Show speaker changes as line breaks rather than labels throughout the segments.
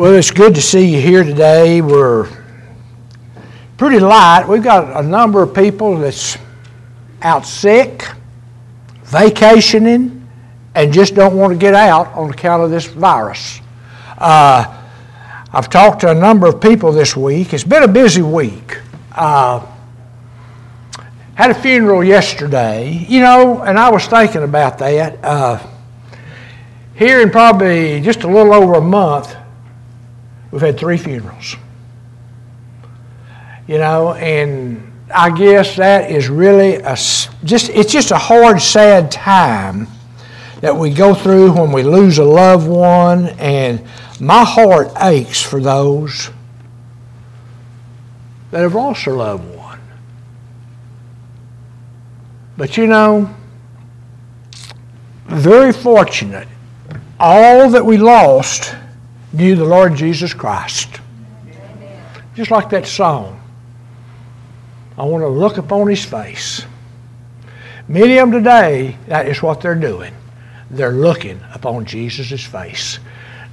Well, it's good to see you here today. We're pretty light. We've got a number of people that's out sick, vacationing, and just don't want to get out on account of this virus. Uh, I've talked to a number of people this week. It's been a busy week. Uh, had a funeral yesterday, you know, and I was thinking about that. Uh, here in probably just a little over a month, we've had three funerals. You know, and I guess that is really a just it's just a hard, sad time that we go through when we lose a loved one, and my heart aches for those that have lost their loved one. But you know, very fortunate, all that we lost knew the Lord Jesus Christ. Just like that song. I want to look upon his face. Many of them today, that is what they're doing. They're looking upon Jesus' face.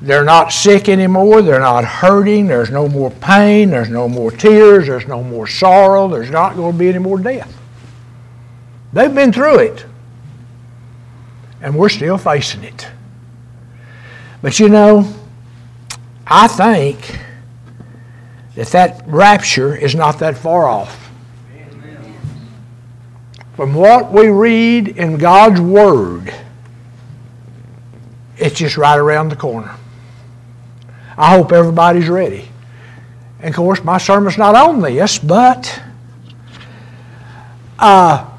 They're not sick anymore. They're not hurting. There's no more pain. There's no more tears. There's no more sorrow. There's not going to be any more death. They've been through it. And we're still facing it. But you know, I think that that rapture is not that far off. From what we read in God's Word, it's just right around the corner. I hope everybody's ready. And of course, my sermon's not on this, but uh,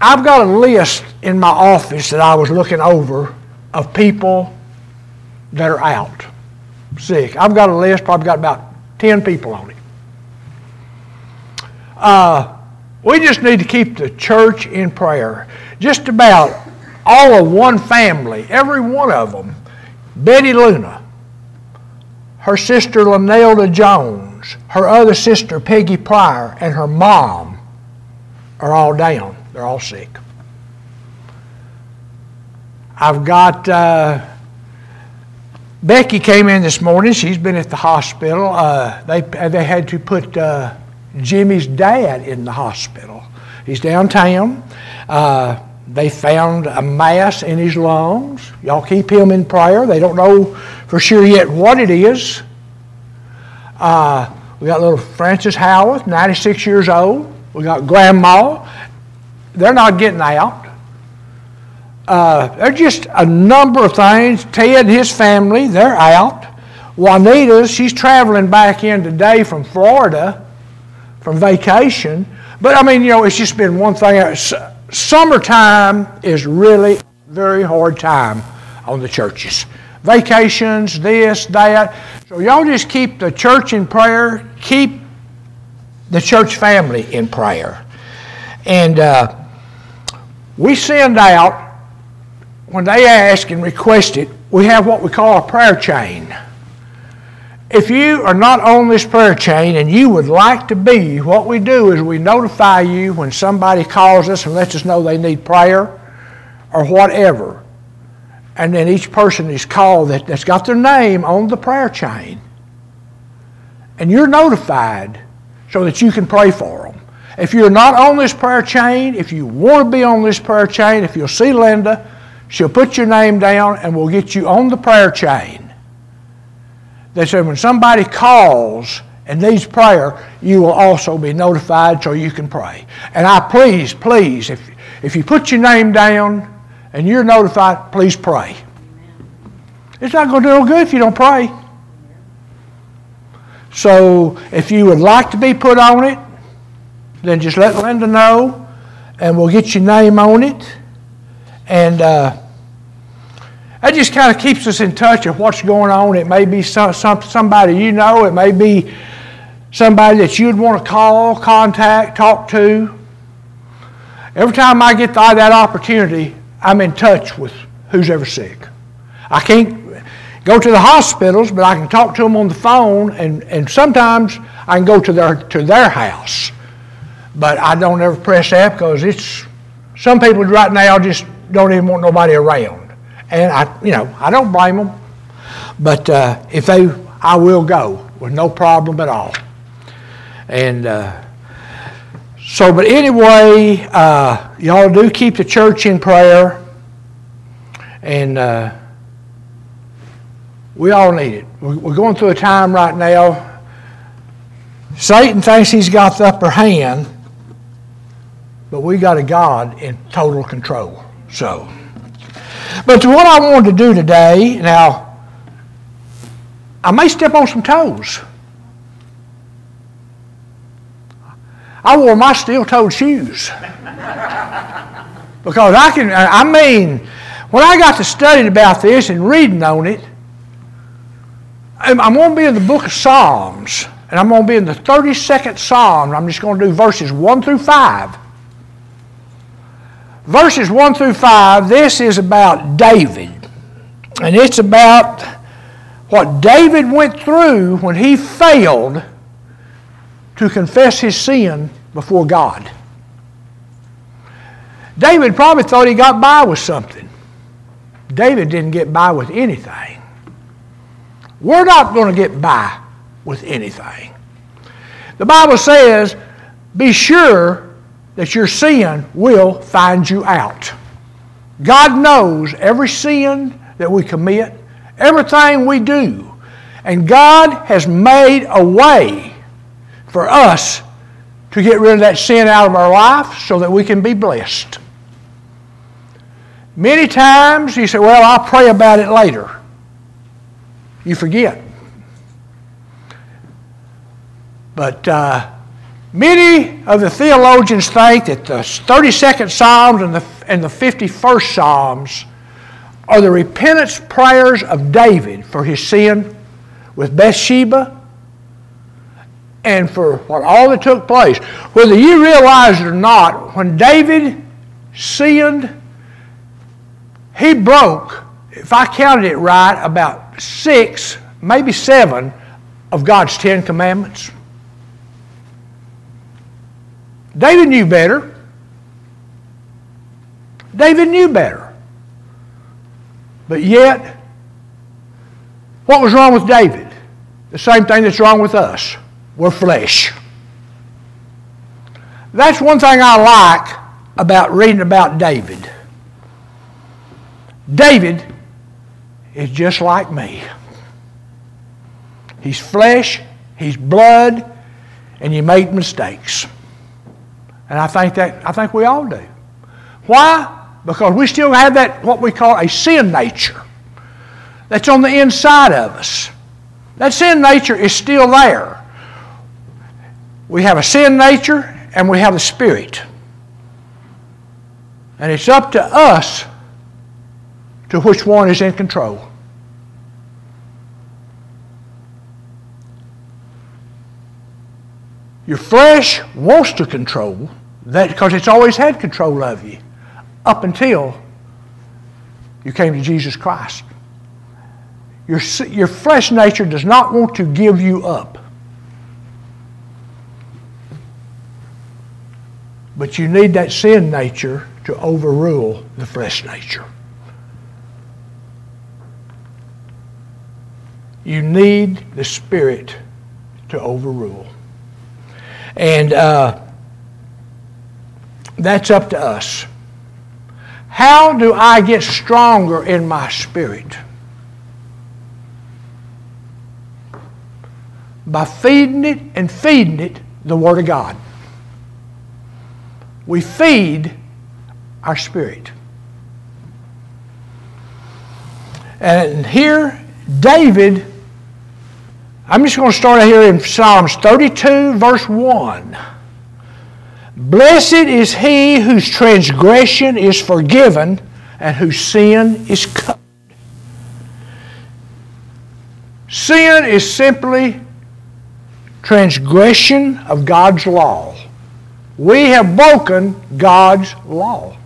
I've got a list in my office that I was looking over of people that are out sick. I've got a list, probably got about 10 people on it. Uh, we just need to keep the church in prayer. Just about all of one family, every one of them, Betty Luna, her sister Lanelda Jones, her other sister Peggy Pryor, and her mom are all down. They're all sick. I've got uh, Becky came in this morning. She's been at the hospital. Uh, they, they had to put uh, Jimmy's dad in the hospital. He's downtown. Uh, they found a mass in his lungs. Y'all keep him in prayer. They don't know for sure yet what it is. Uh, we got little Frances Howarth, 96 years old. We got Grandma. They're not getting out. Uh, there's just a number of things. Ted and his family, they're out. Juanita, she's traveling back in today from Florida from vacation. But I mean, you know, it's just been one thing. Summertime is really a very hard time on the churches. Vacations, this, that. So y'all just keep the church in prayer. Keep the church family in prayer. And uh, we send out, when they ask and request it, we have what we call a prayer chain. If you are not on this prayer chain and you would like to be, what we do is we notify you when somebody calls us and lets us know they need prayer or whatever. And then each person is called that, that's got their name on the prayer chain. And you're notified so that you can pray for them. If you're not on this prayer chain, if you want to be on this prayer chain, if you'll see Linda, she'll put your name down and we'll get you on the prayer chain. They said when somebody calls and needs prayer, you will also be notified so you can pray. And I please, please, if, if you put your name down and you're notified, please pray. It's not going to do no good if you don't pray. So if you would like to be put on it, then just let Linda know and we'll get your name on it. And uh, that just kind of keeps us in touch of what's going on. It may be some, some, somebody you know, it may be somebody that you'd want to call, contact, talk to. Every time I get that opportunity, I'm in touch with who's ever sick. I can't go to the hospitals, but I can talk to them on the phone, and, and sometimes I can go to their, to their house. But I don't ever press that because it's, some people right now just don't even want nobody around. And I, you know, I don't blame them. But uh, if they, I will go with no problem at all. And uh, so, but anyway, uh, y'all do keep the church in prayer. And uh, we all need it. We're going through a time right now. Satan thinks he's got the upper hand, but we got a God in total control. So, but what I wanted to do today, now, I may step on some toes. I wore my steel-toed shoes because I can. I mean, when I got to studying about this and reading on it, um, I'm going to be in the book of Psalms, and I'm going to be in the 32nd Psalm. I'm just going to do verses 1 through 5. Verses 1 through 5, this is about David. And it's about what David went through when he failed to confess his sin before God. David probably thought he got by with something. David didn't get by with anything. We're not going to get by with anything. The Bible says, be sure that your sin will find you out. God knows every sin that we commit, everything we do. And God has made a way for us to get rid of that sin out of our life so that we can be blessed. Many times you say, Well, I'll pray about it later. You forget. But uh, many of the theologians think that the 32nd Psalms and the, and the 51st Psalms are the repentance prayers of David for his sin with Bathsheba and for what all that took place. Whether you realize it or not, when David sinned, he broke, if I counted it right, about six, maybe seven of God's Ten Commandments. David knew better. David knew better. But yet, what was wrong with David? The same thing that's wrong with us. We're flesh. That's one thing I like about reading about David. David is just like me. He's flesh, he's blood, and you make mistakes. And I think that I think we all do. Why? Because we still have that what we call a sin nature. That's on the inside of us. That sin nature is still there. We have a sin nature and we have the spirit. And it's up to us to which one is in control. Your flesh wants to control because it's always had control of you up until you came to Jesus Christ. Your, your flesh nature does not want to give you up. But you need that sin nature to overrule the flesh nature. You need the Spirit to overrule. And uh, that's up to us. How do I get stronger in my spirit? By feeding it and feeding it the Word of God. We feed our spirit. And here, David I'm just going to start out here in Psalms 32, verse 1. Blessed is he whose transgression is forgiven and whose sin is covered. Sin is simply transgression of God's law. We have broken God's law.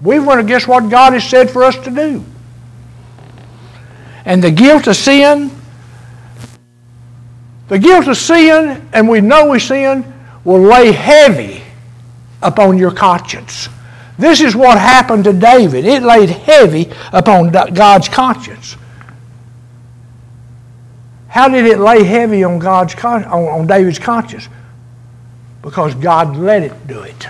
We've went against what God has said for us to do. And the guilt of sin the guilt of sin, and we know we sin, will lay heavy upon your conscience. This is what happened to David. It laid heavy upon God's conscience. How did it lay heavy on God's con- on, David's conscience? Because God let it do it.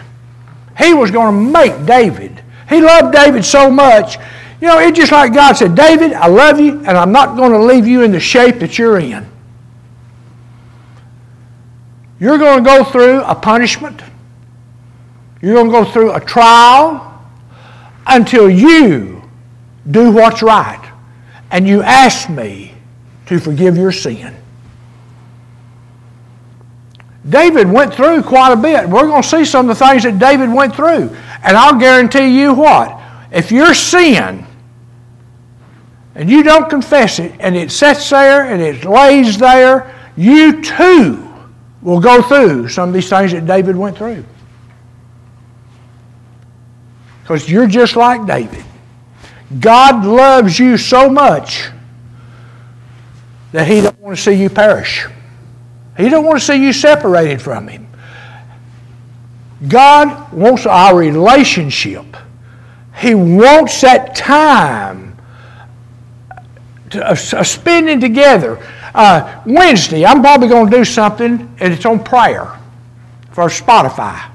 He was going to make David. He loved David so much. You know, it's just like God said, David, I love you, and I'm not going to leave you in the shape that you're in. You're going to go through a punishment. You're going to go through a trial until you do what's right and you ask me to forgive your sin. David went through quite a bit. We're going to see some of the things that David went through. And I'll guarantee you what? If your sin and you don't confess it and it sits there and it lays there, you too will go through some of these things that David went through. Because you're just like David. God loves you so much that he don't want to see you perish. He don't want to see you separated from him. God wants our relationship. He wants that time to, uh, spending together. Uh, Wednesday, I'm probably going to do something, and it's on prayer for Spotify.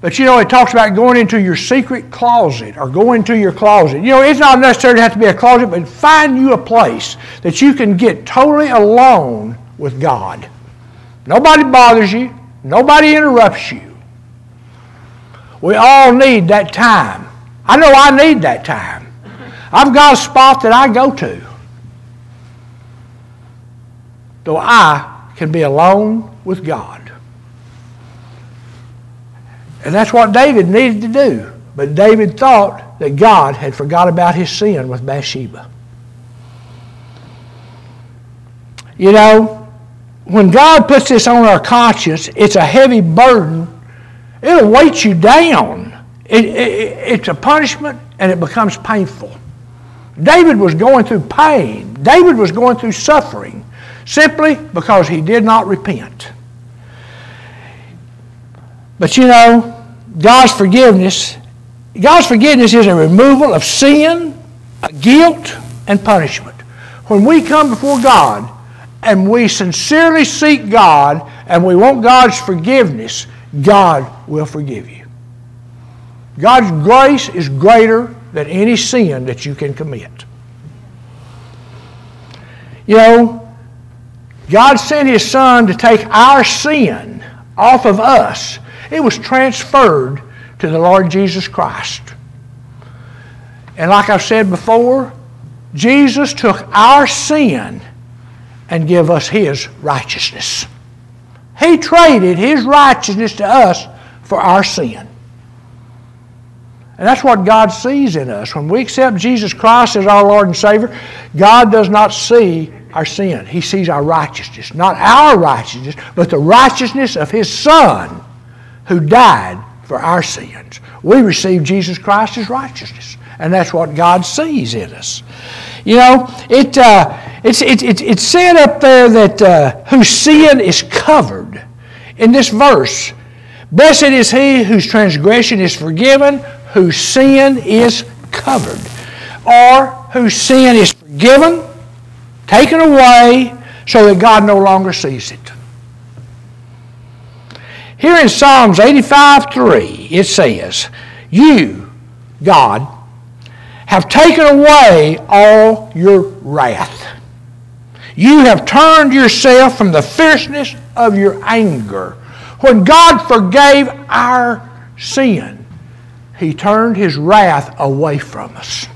But you know, it talks about going into your secret closet or going to your closet. You know, it's not necessarily have to be a closet, but find you a place that you can get totally alone with God. Nobody bothers you, nobody interrupts you. We all need that time. I know I need that time. I've got a spot that I go to. Though I can be alone with God. And that's what David needed to do. But David thought that God had forgot about his sin with Bathsheba. You know, when God puts this on our conscience, it's a heavy burden. It'll weight you down. It, it, it's a punishment and it becomes painful. David was going through pain. David was going through suffering simply because he did not repent. But you know, God's forgiveness, God's forgiveness is a removal of sin, guilt, and punishment. When we come before God and we sincerely seek God and we want God's forgiveness, God will forgive you. God's grace is greater than any sin that you can commit. You know, God sent His Son to take our sin off of us it was transferred to the Lord Jesus Christ. And like I've said before, Jesus took our sin and gave us his righteousness. He traded his righteousness to us for our sin. And that's what God sees in us. When we accept Jesus Christ as our Lord and Savior, God does not see our sin. He sees our righteousness. Not our righteousness, but the righteousness of His Son who died for our sins. We receive Jesus Christ as righteousness. And that's what God sees in us. You know, it, uh, it's, it, it, it's said up there that uh, whose sin is covered. In this verse, blessed is he whose transgression is forgiven, whose sin is covered. Or whose sin is forgiven, taken away, so that God no longer sees it. Here in Psalms 85 3, it says, You, God, have taken away all your wrath. You have turned yourself from the fierceness of your anger. When God forgave our sin, He turned His wrath away from us.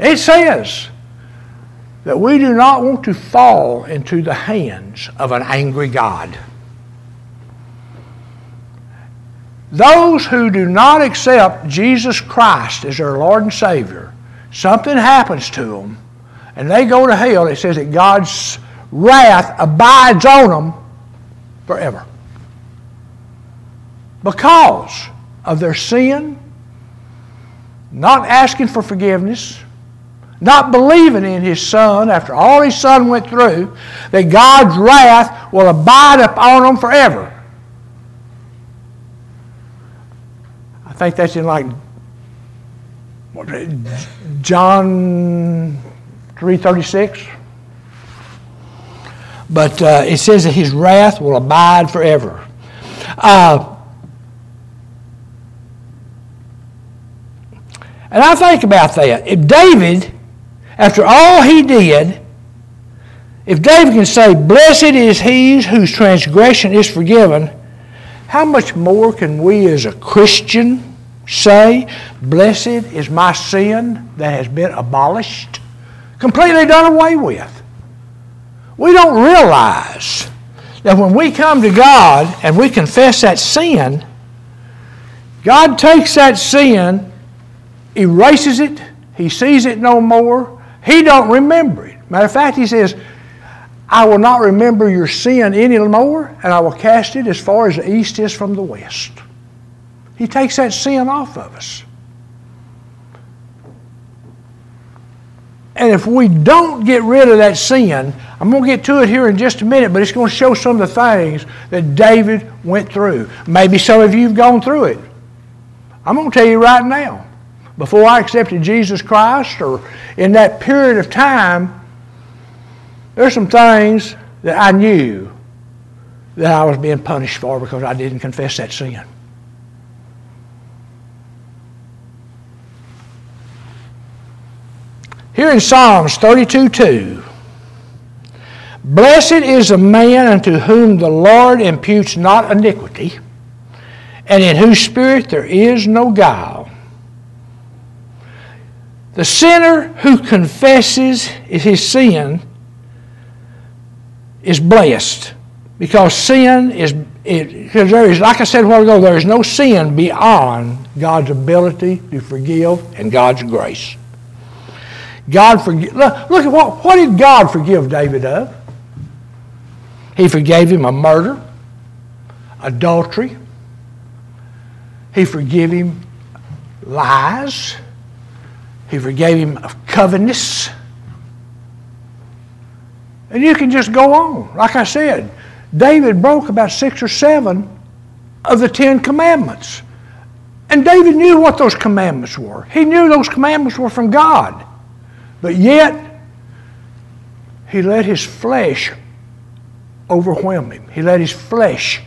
It says that we do not want to fall into the hands of an angry God. Those who do not accept Jesus Christ as their Lord and Savior, something happens to them and they go to hell. It says that God's wrath abides on them forever. Because of their sin, not asking for forgiveness, not believing in His Son after all His Son went through, that God's wrath will abide upon them forever. Think that's in like what, John 3:36. but uh, it says that his wrath will abide forever. Uh, and I think about that. If David, after all he did, if David can say, Blessed is he whose transgression is forgiven, how much more can we as a Christian say, Blessed is my sin that has been abolished, completely done away with? We don't realize that when we come to God and we confess that sin, God takes that sin, erases it, He sees it no more, He don't remember it. Matter of fact, He says, I will not remember your sin any more, and I will cast it as far as the east is from the west. He takes that sin off of us. And if we don't get rid of that sin, I'm going to get to it here in just a minute, but it's going to show some of the things that David went through. Maybe some of you have gone through it. I'm going to tell you right now. Before I accepted Jesus Christ, or in that period of time, there's some things that I knew that I was being punished for because I didn't confess that sin. Here in Psalms 32 2, Blessed is the man unto whom the Lord imputes not iniquity, and in whose spirit there is no guile. The sinner who confesses his sin is blessed because sin is, because there is, like I said a while ago, there is no sin beyond God's ability to forgive and God's grace. God forgive. Look, look at what, what did God forgive David of? He forgave him a murder, adultery. He forgave him lies. He forgave him of covetousness. And you can just go on. Like I said, David broke about six or seven of the Ten Commandments. And David knew what those commandments were. He knew those commandments were from God. But yet, he let his flesh overwhelm him. He let his flesh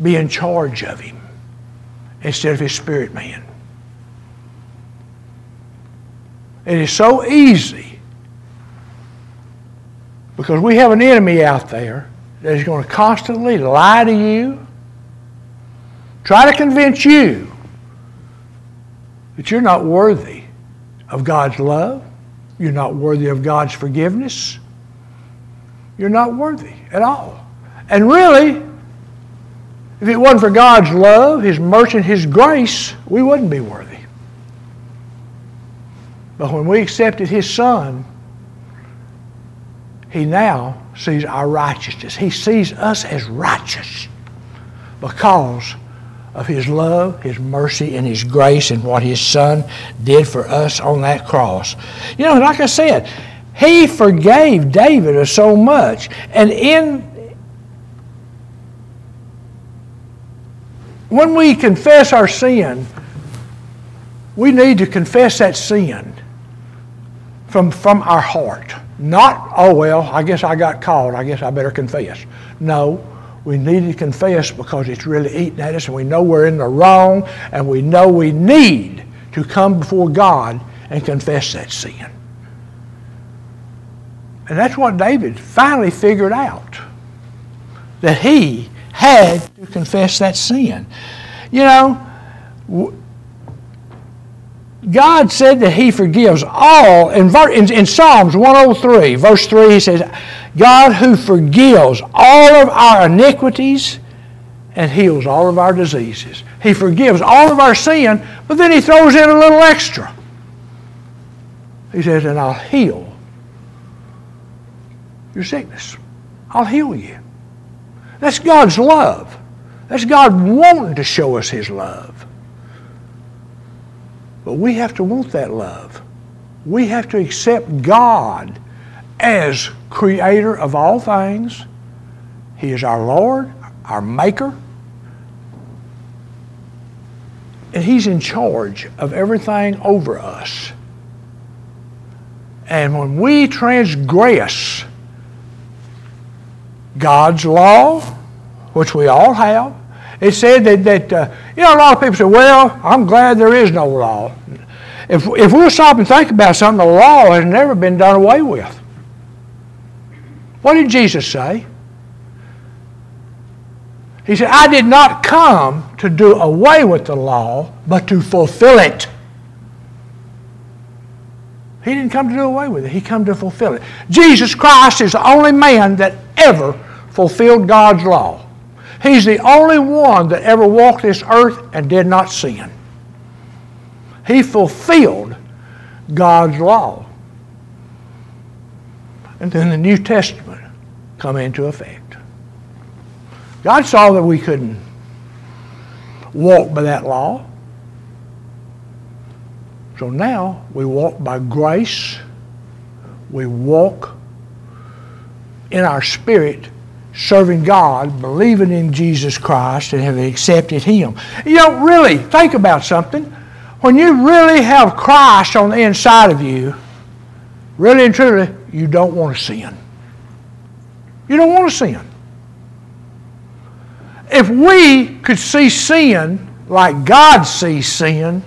be in charge of him instead of his spirit man. It is so easy because we have an enemy out there that is going to constantly lie to you, try to convince you that you're not worthy of God's love, you're not worthy of God's forgiveness. You're not worthy at all. And really, if it wasn't for God's love, His mercy, and His grace, we wouldn't be worthy. But when we accepted His Son, He now sees our righteousness. He sees us as righteous because of His love, His mercy, and His grace, and what His Son did for us on that cross. You know, like I said, He forgave David of so much. And in when we confess our sin, we need to confess that sin from, from our heart. Not, oh, well, I guess I got caught. I guess I better confess. No, we need to confess because it's really eating at us and we know we're in the wrong and we know we need to come before God and confess that sin. And that's what David finally figured out that he had to confess that sin. You know, God said that He forgives all. In, in, in, Psalms 103, verse 3, He says, God who forgives all of our iniquities and heals all of our diseases. He forgives all of our sin, but then He throws in a little extra. He says, and I'll heal your sickness. I'll heal you. That's God's love. That's God wanting to show us His love. But we have to want that love. We have to accept God as creator of all things. He is our Lord, our Maker. And He's in charge of everything over us. And when we transgress God's law, which we all have. It said that, that uh, you know, a lot of people say, well, I'm glad there is no law. If, if we'll stop and think about something, the law has never been done away with. What did Jesus say? He said, I did not come to do away with the law, but to fulfill it. He didn't come to do away with it. He came to fulfill it. Jesus Christ is the only man that ever fulfilled God's law. He's the only one that ever walked this earth and did not sin. He fulfilled God's law. And then the New Testament come into effect. God saw that we couldn't walk by that law. So now we walk by grace. We walk in our spirit, serving God, believing in Jesus Christ, and have accepted Him. You know, really, think about something. When you really have Christ on the inside of you, really and truly, you don't want to sin. You don't want to sin. If we could see sin like God sees sin,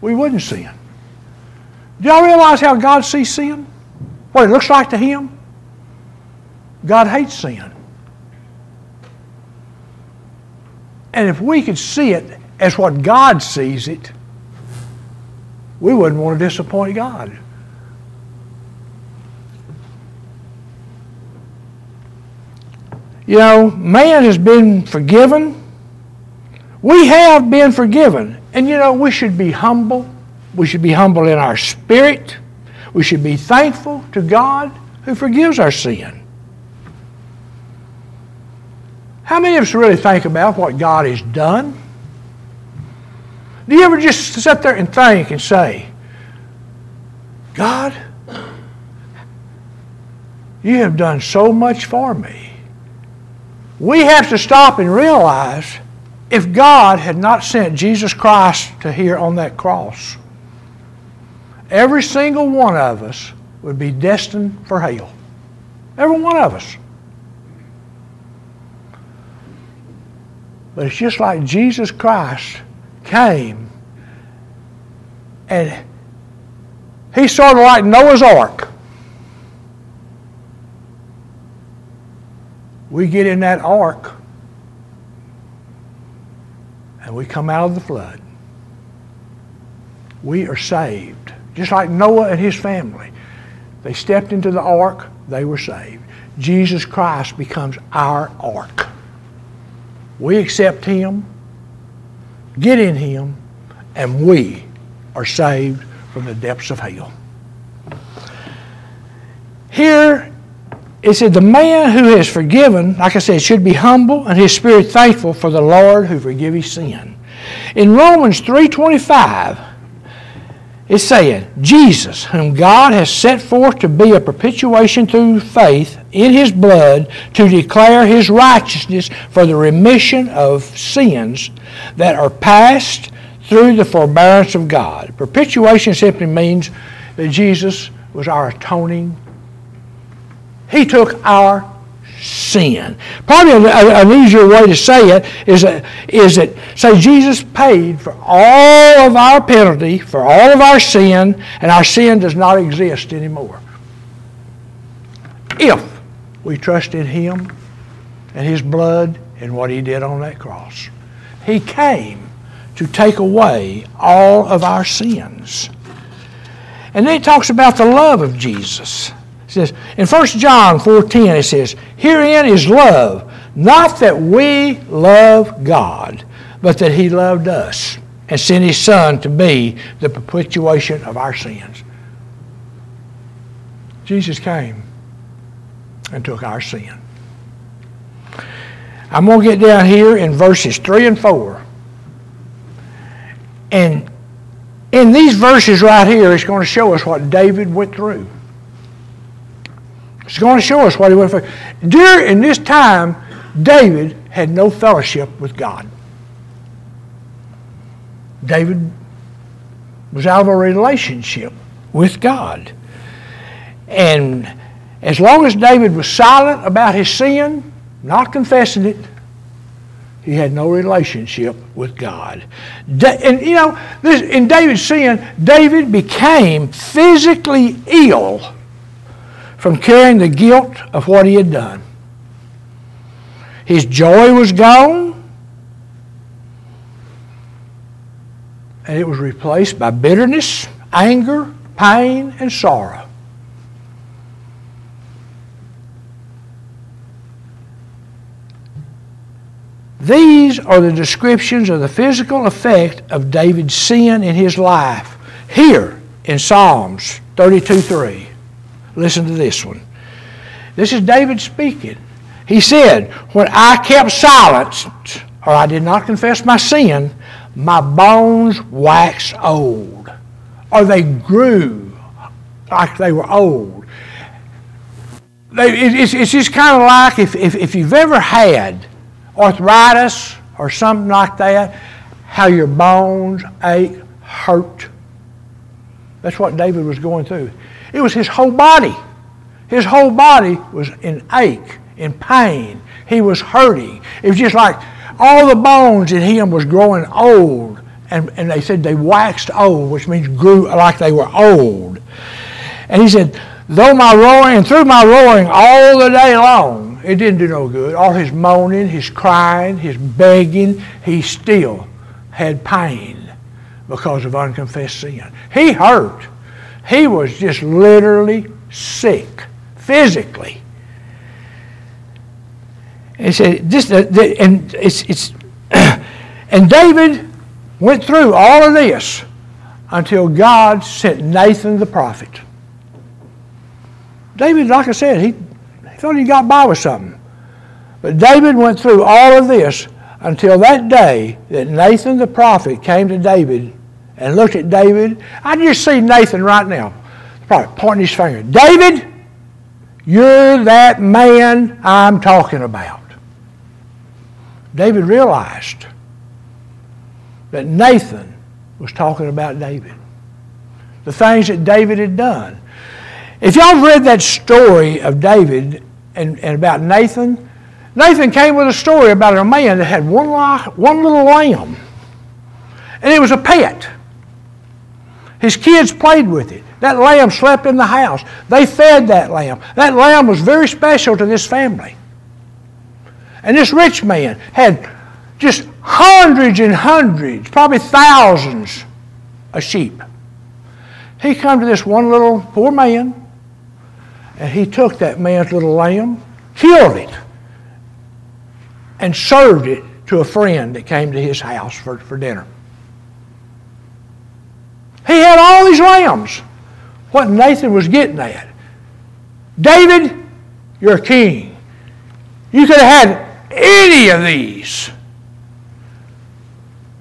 we wouldn't sin. Do y'all realize how God sees sin? What it looks like to Him? God hates sin. And if we could see it as what God sees it, we wouldn't want to disappoint God. You know, man has been forgiven. We have been forgiven. And you know, we should be humble. We should be humble in our spirit. We should be thankful to God who forgives our sin. How many of us really think about what God has done? Do you ever just sit there and think and say, God, you have done so much for me. We have to stop and realize if God had not sent Jesus Christ to here on that cross, every single one of us would be destined for hell. Every one of us. But it's just like Jesus Christ came and he's sort of like Noah's Ark. We get in that ark and we come out of the flood, we are saved. Just like Noah and his family. They stepped into the ark, they were saved. Jesus Christ becomes our ark. We accept him, get in him, and we are saved from the depths of hell. Here it said, The man who has forgiven, like I said, should be humble and his spirit thankful for the Lord who forgive his sin. In Romans 3.25, it's saying, Jesus, whom God has set forth to be a propitiation through faith in his blood to declare his righteousness for the remission of sins that are past through the forbearance of God. Propitiation simply means that Jesus was our atoning he took our sin. Probably an easier way to say it is that, is that say Jesus paid for all of our penalty, for all of our sin, and our sin does not exist anymore. If we trust in Him and His blood and what He did on that cross. He came to take away all of our sins. And then it talks about the love of Jesus. It says in 1 John 4:10 it says, "Herein is love, not that we love God, but that he loved us and sent his son to be the propitiation of our sins." Jesus came and took our sin. I'm going to get down here in verses 3 and 4. And in these verses right here, it's going to show us what David went through. It's going to show us what he went through. During this time, David had no fellowship with God. David was out of a relationship with God. And as long as David was silent about his sin, not confessing it, he had no relationship with God. and you know, this, in David's sin, David became physically ill from carrying the guilt of what he had done. His joy was gone, and it was replaced by bitterness, anger, pain, and sorrow. These are the descriptions of the physical effect of David's sin in his life. Here in Psalms 32 3. Listen to this one. This is David speaking. He said, When I kept silence, or I did not confess my sin, my bones waxed old, or they grew like they were old. They, it's, it's just kind of like if, if, if you've ever had arthritis or something like that, how your bones ache, hurt. That's what David was going through. It was his whole body. His whole body was in ache, in pain. He was hurting. It was just like all the bones in him was growing old. And, and they said they waxed old, which means grew like they were old. And he said, though my roaring, and through my roaring all the day long, it didn't do no good. All his moaning, his crying, his begging, he still had pain because of unconfessed sin. He hurt. He was just literally sick, physically. And he said, this, and it's, it's and David went through all of this until God sent Nathan the prophet. David, like I said, he thought he got by with something. But David went through all of this until that day that Nathan the prophet came to David and looked at David. I just see Nathan right now, probably pointing his finger. David, you're that man I'm talking about. David realized that Nathan was talking about David. The things that David had done. If y'all read that story of David and, and about Nathan, Nathan came with a story about a man that had one, one little lamb, and it was a pet. His kids played with it. That lamb slept in the house. They fed that lamb. That lamb was very special to this family. And this rich man had just hundreds and hundreds, probably thousands of sheep. He come to this one little poor man, and he took that man's little lamb, killed it, and served it to a friend that came to his house for, for dinner. He had all these lambs. What Nathan was getting at. David, you're a king. You could have had any of these.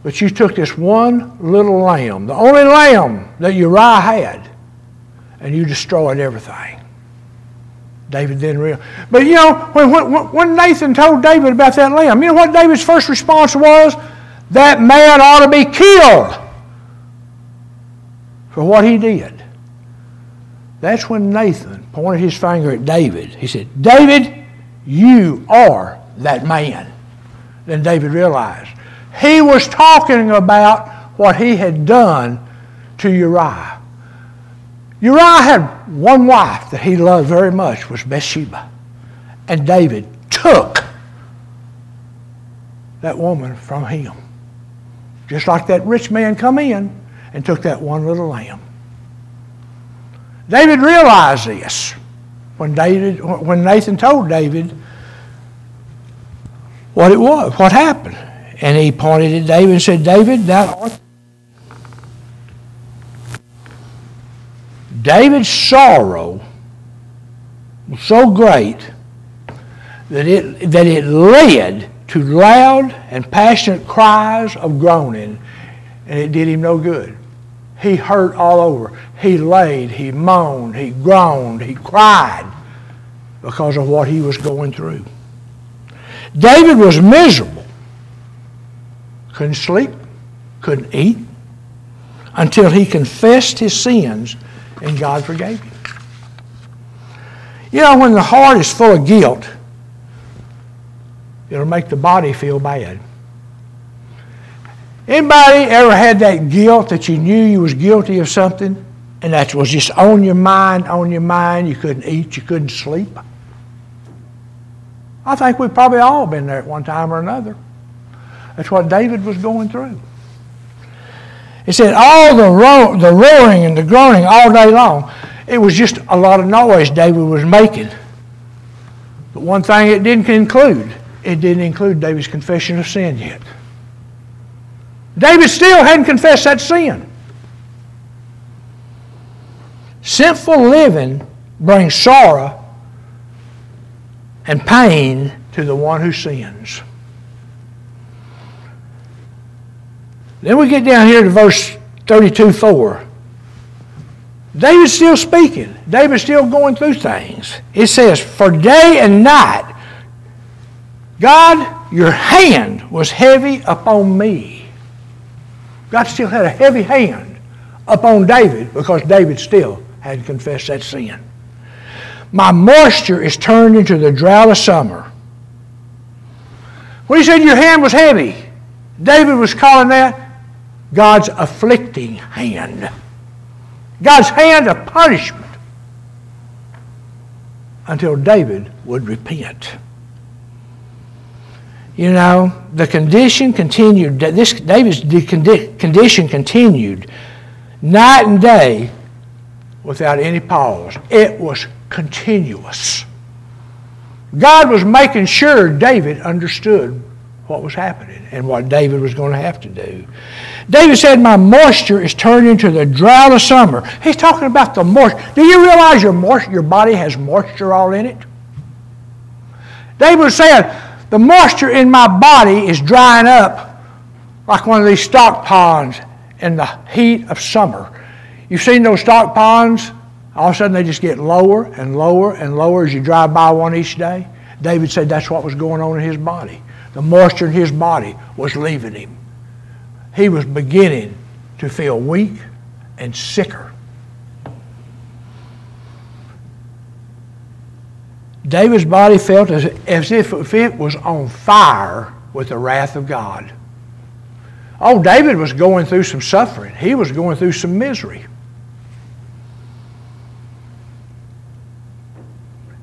But you took this one little lamb, the only lamb that Uriah had, and you destroyed everything. David didn't realize. But you know, when, when, when Nathan told David about that lamb, you know what David's first response was? That man ought to be killed for what he did. That's when Nathan pointed his finger at David. He said, David, you are that man. Then David realized he was talking about what he had done to Uriah. Uriah had one wife that he loved very much was Bathsheba. And David took that woman from him. Just like that rich man come in and took that one little lamb. David realized this when David when Nathan told David what it was, what happened. And he pointed at David and said, David, thou art David's sorrow was so great that it, that it led to loud and passionate cries of groaning, and it did him no good. He hurt all over. He laid, he moaned, he groaned, he cried because of what he was going through. David was miserable. Couldn't sleep, couldn't eat, until he confessed his sins and God forgave him. You know, when the heart is full of guilt, it'll make the body feel bad. Anybody ever had that guilt that you knew you was guilty of something and that was just on your mind, on your mind, you couldn't eat, you couldn't sleep? I think we've probably all been there at one time or another. That's what David was going through. He said all the, ro- the roaring and the groaning all day long, it was just a lot of noise David was making. But one thing it didn't include, it didn't include David's confession of sin yet. David still hadn't confessed that sin. Sinful living brings sorrow and pain to the one who sins. Then we get down here to verse 32 4. David's still speaking. David's still going through things. It says, For day and night, God, your hand was heavy upon me. God still had a heavy hand upon David because David still had confessed that sin. My moisture is turned into the drought of summer. When he said your hand was heavy, David was calling that God's afflicting hand. God's hand of punishment until David would repent. You know, the condition continued. This David's condition continued night and day without any pause. It was continuous. God was making sure David understood what was happening and what David was going to have to do. David said, My moisture is turned into the drought of summer. He's talking about the moisture. Do you realize your, moisture, your body has moisture all in it? David was saying, the moisture in my body is drying up like one of these stock ponds in the heat of summer. You've seen those stock ponds? All of a sudden they just get lower and lower and lower as you drive by one each day. David said that's what was going on in his body. The moisture in his body was leaving him. He was beginning to feel weak and sicker. David's body felt as, as if it was on fire with the wrath of God. Oh, David was going through some suffering. He was going through some misery.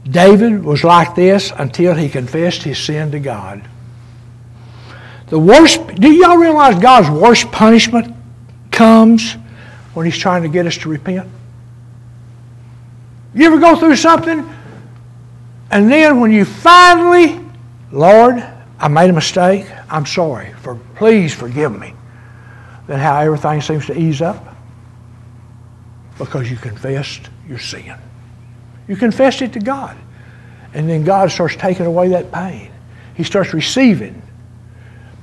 David was like this until he confessed his sin to God. The worst, do y'all realize God's worst punishment comes when he's trying to get us to repent? You ever go through something and then when you finally, Lord, I made a mistake, I'm sorry, for please forgive me. Then how everything seems to ease up? Because you confessed your sin. You confessed it to God. And then God starts taking away that pain. He starts receiving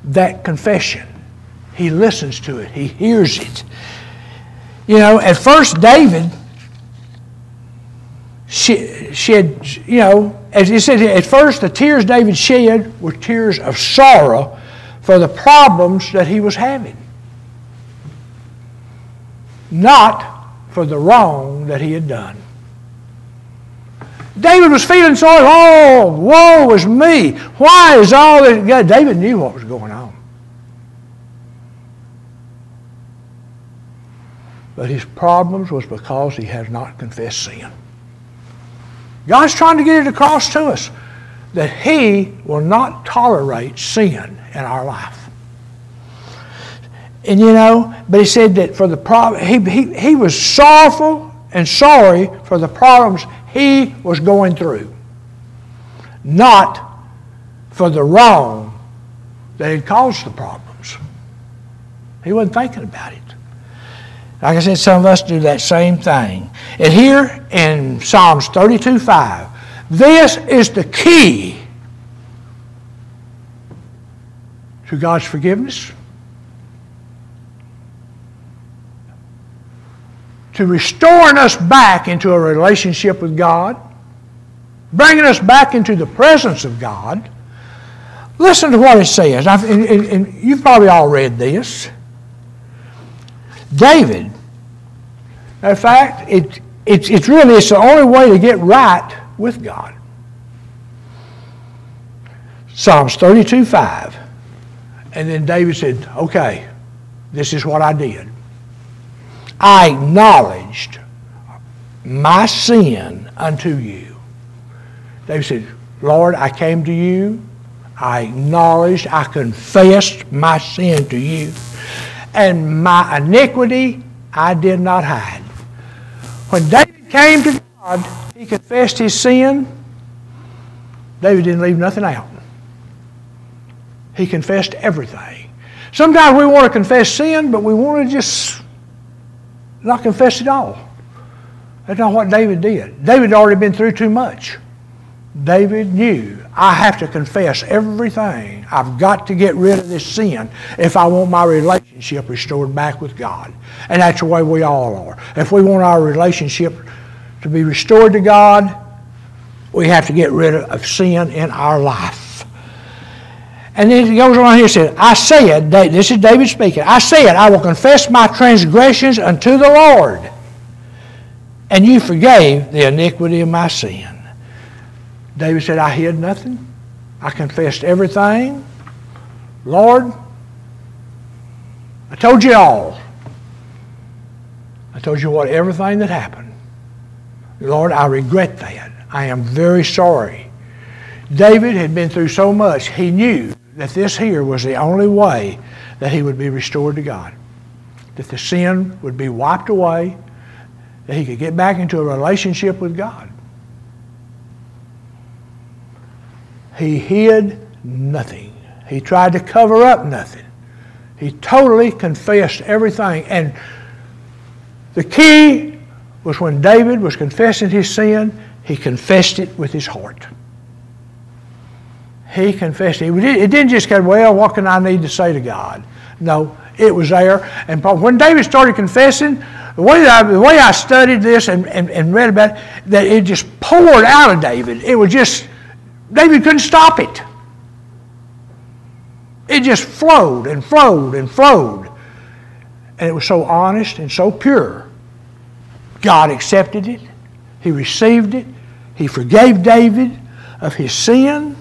that confession. He listens to it. He hears it. You know, at first David shed, you know, as it says, at first the tears David shed were tears of sorrow for the problems that he was having, not for the wrong that he had done. David was feeling sorry. Oh, woe is me. Why is all this? God, David knew what was going on. But his problems was because he has not confessed sin. God's trying to get it across to us that He will not tolerate sin in our life. And you know, but He said that for the problem, he, he, he was sorrowful and sorry for the problems he was going through, not for the wrong that had caused the problems. He wasn't thinking about it. Like I said, some of us do that same thing. And here in Psalms 32 5, this is the key to God's forgiveness, to restoring us back into a relationship with God, bringing us back into the presence of God. Listen to what it says. And, and, and you've probably all read this. David in fact, it, it's, it's really it's the only way to get right with God. Psalms 32 5. And then David said, Okay, this is what I did. I acknowledged my sin unto you. David said, Lord, I came to you. I acknowledged, I confessed my sin to you. And my iniquity I did not hide. When David came to God, he confessed his sin. David didn't leave nothing out. He confessed everything. Sometimes we want to confess sin, but we want to just not confess it all. That's not what David did. David had already been through too much. David knew I have to confess everything. I've got to get rid of this sin if I want my relationship restored back with God. And that's the way we all are. If we want our relationship to be restored to God, we have to get rid of sin in our life. And then he goes on here and says, I said, this is David speaking, I said, I will confess my transgressions unto the Lord, and you forgave the iniquity of my sin. David said, I hid nothing. I confessed everything. Lord, I told you all. I told you what everything that happened. Lord, I regret that. I am very sorry. David had been through so much, he knew that this here was the only way that he would be restored to God. That the sin would be wiped away, that he could get back into a relationship with God. He hid nothing. He tried to cover up nothing. He totally confessed everything. And the key was when David was confessing his sin, he confessed it with his heart. He confessed it. It didn't just go, well, what can I need to say to God? No, it was there. And when David started confessing, the way I, the way I studied this and, and, and read about it, that it just poured out of David. It was just David couldn't stop it. It just flowed and flowed and flowed. And it was so honest and so pure. God accepted it. He received it. He forgave David of his sin.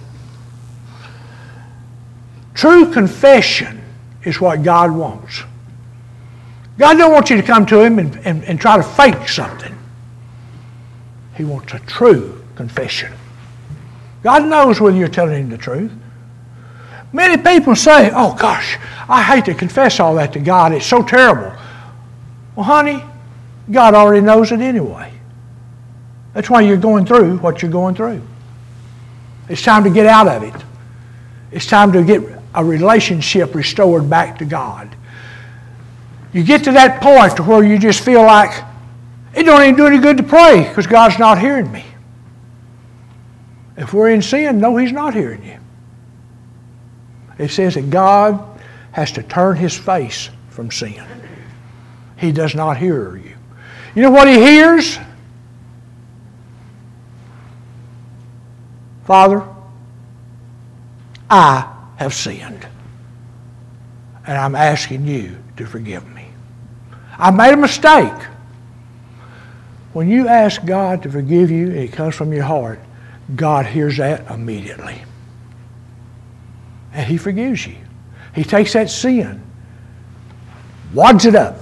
True confession is what God wants. God don't want you to come to Him and, and, and try to fake something. He wants a true confession. God knows whether you're telling him the truth. Many people say, oh gosh, I hate to confess all that to God. It's so terrible. Well, honey, God already knows it anyway. That's why you're going through what you're going through. It's time to get out of it. It's time to get a relationship restored back to God. You get to that point to where you just feel like it don't even do any good to pray because God's not hearing me. If we're in sin, no, He's not hearing you. It says that God has to turn His face from sin. He does not hear you. You know what He hears? Father, I have sinned. And I'm asking you to forgive me. I made a mistake. When you ask God to forgive you it comes from your heart, God hears that immediately. And He forgives you. He takes that sin, wads it up,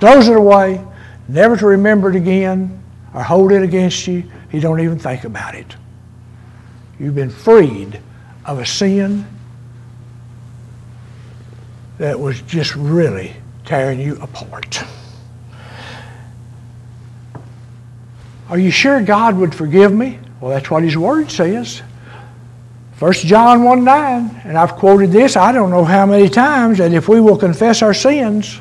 throws it away, never to remember it again or hold it against you. He don't even think about it. You've been freed of a sin that was just really tearing you apart. Are you sure God would forgive me? Well, that's what His Word says. 1 John 1 9, and I've quoted this I don't know how many times, that if we will confess our sins,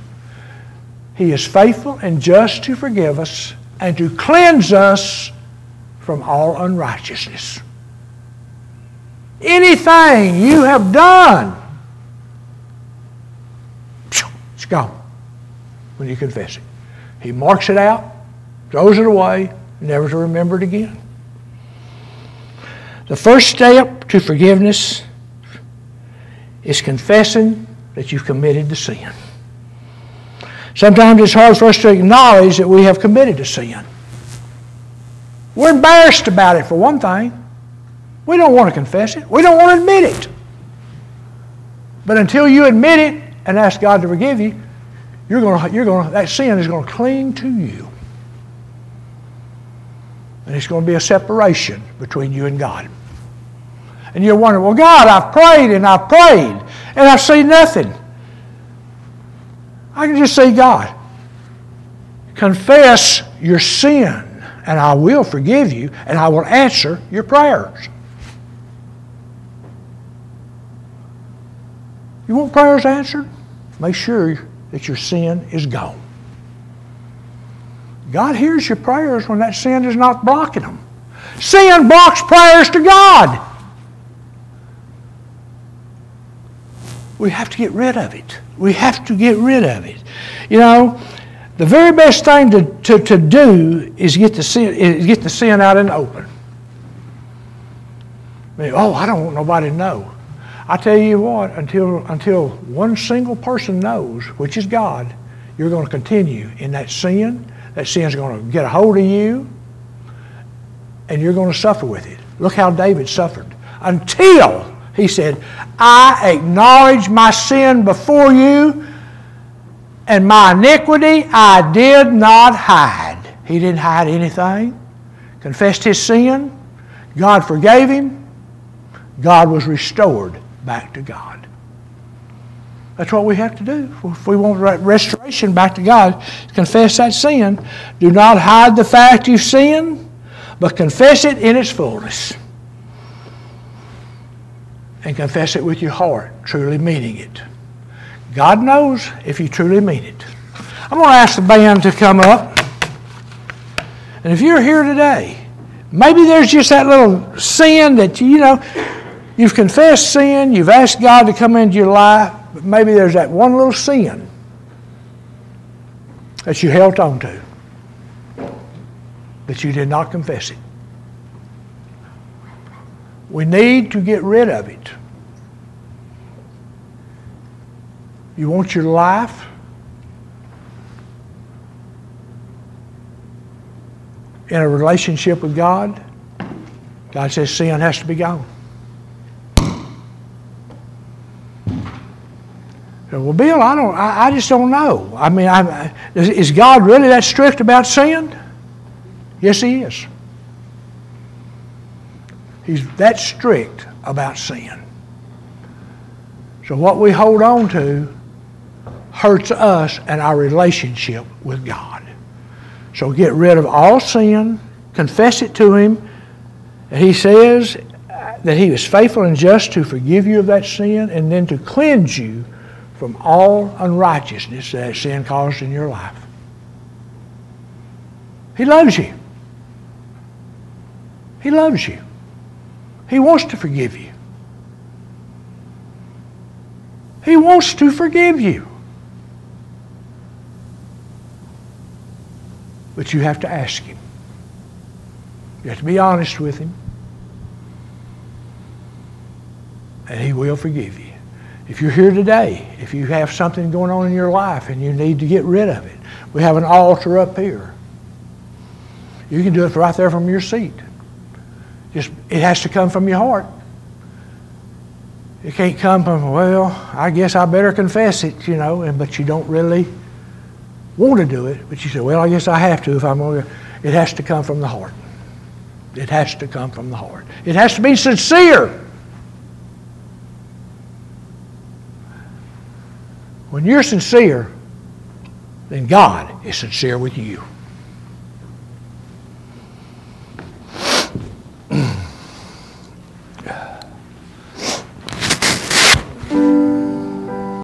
He is faithful and just to forgive us and to cleanse us from all unrighteousness. Anything you have done, it's gone when you confess it. He marks it out, throws it away, never to remember it again. The first step to forgiveness is confessing that you've committed the sin. Sometimes it's hard for us to acknowledge that we have committed a sin. We're embarrassed about it, for one thing. We don't want to confess it. We don't want to admit it. But until you admit it and ask God to forgive you, you're going to, you're going to, that sin is going to cling to you. And it's going to be a separation between you and God. And you're wondering, well, God, I've prayed and I've prayed and I've seen nothing. I can just say, God, confess your sin and I will forgive you and I will answer your prayers. You want prayers answered? Make sure that your sin is gone. God hears your prayers when that sin is not blocking them. Sin blocks prayers to God. We have to get rid of it. We have to get rid of it. You know, the very best thing to, to, to do is get the sin, is get the sin out in the open. I mean, oh, I don't want nobody to know. I tell you what, until, until one single person knows, which is God, you're going to continue in that sin. That sin's going to get a hold of you, and you're going to suffer with it. Look how David suffered. Until he said, I acknowledge my sin before you, and my iniquity I did not hide. He didn't hide anything. Confessed his sin. God forgave him. God was restored back to God. That's what we have to do. If we want restoration back to God, confess that sin. Do not hide the fact you've sinned, but confess it in its fullness. And confess it with your heart, truly meaning it. God knows if you truly mean it. I'm going to ask the band to come up. And if you're here today, maybe there's just that little sin that, you know, You've confessed sin, you've asked God to come into your life, but maybe there's that one little sin that you held on to, that you did not confess it. We need to get rid of it. You want your life in a relationship with God? God says sin has to be gone. Well, Bill, I don't. I, I just don't know. I mean, I, is God really that strict about sin? Yes, He is. He's that strict about sin. So what we hold on to hurts us and our relationship with God. So get rid of all sin, confess it to Him. And He says that He is faithful and just to forgive you of that sin and then to cleanse you from all unrighteousness that sin caused in your life. He loves you. He loves you. He wants to forgive you. He wants to forgive you. But you have to ask Him. You have to be honest with Him. And He will forgive you. If you're here today, if you have something going on in your life and you need to get rid of it, we have an altar up here. You can do it right there from your seat. Just it has to come from your heart. It can't come from, well, I guess I better confess it, you know, and but you don't really want to do it, but you say, well, I guess I have to if I'm going to. It has to come from the heart. It has to come from the heart. It has to be sincere. When you're sincere, then God is sincere with you.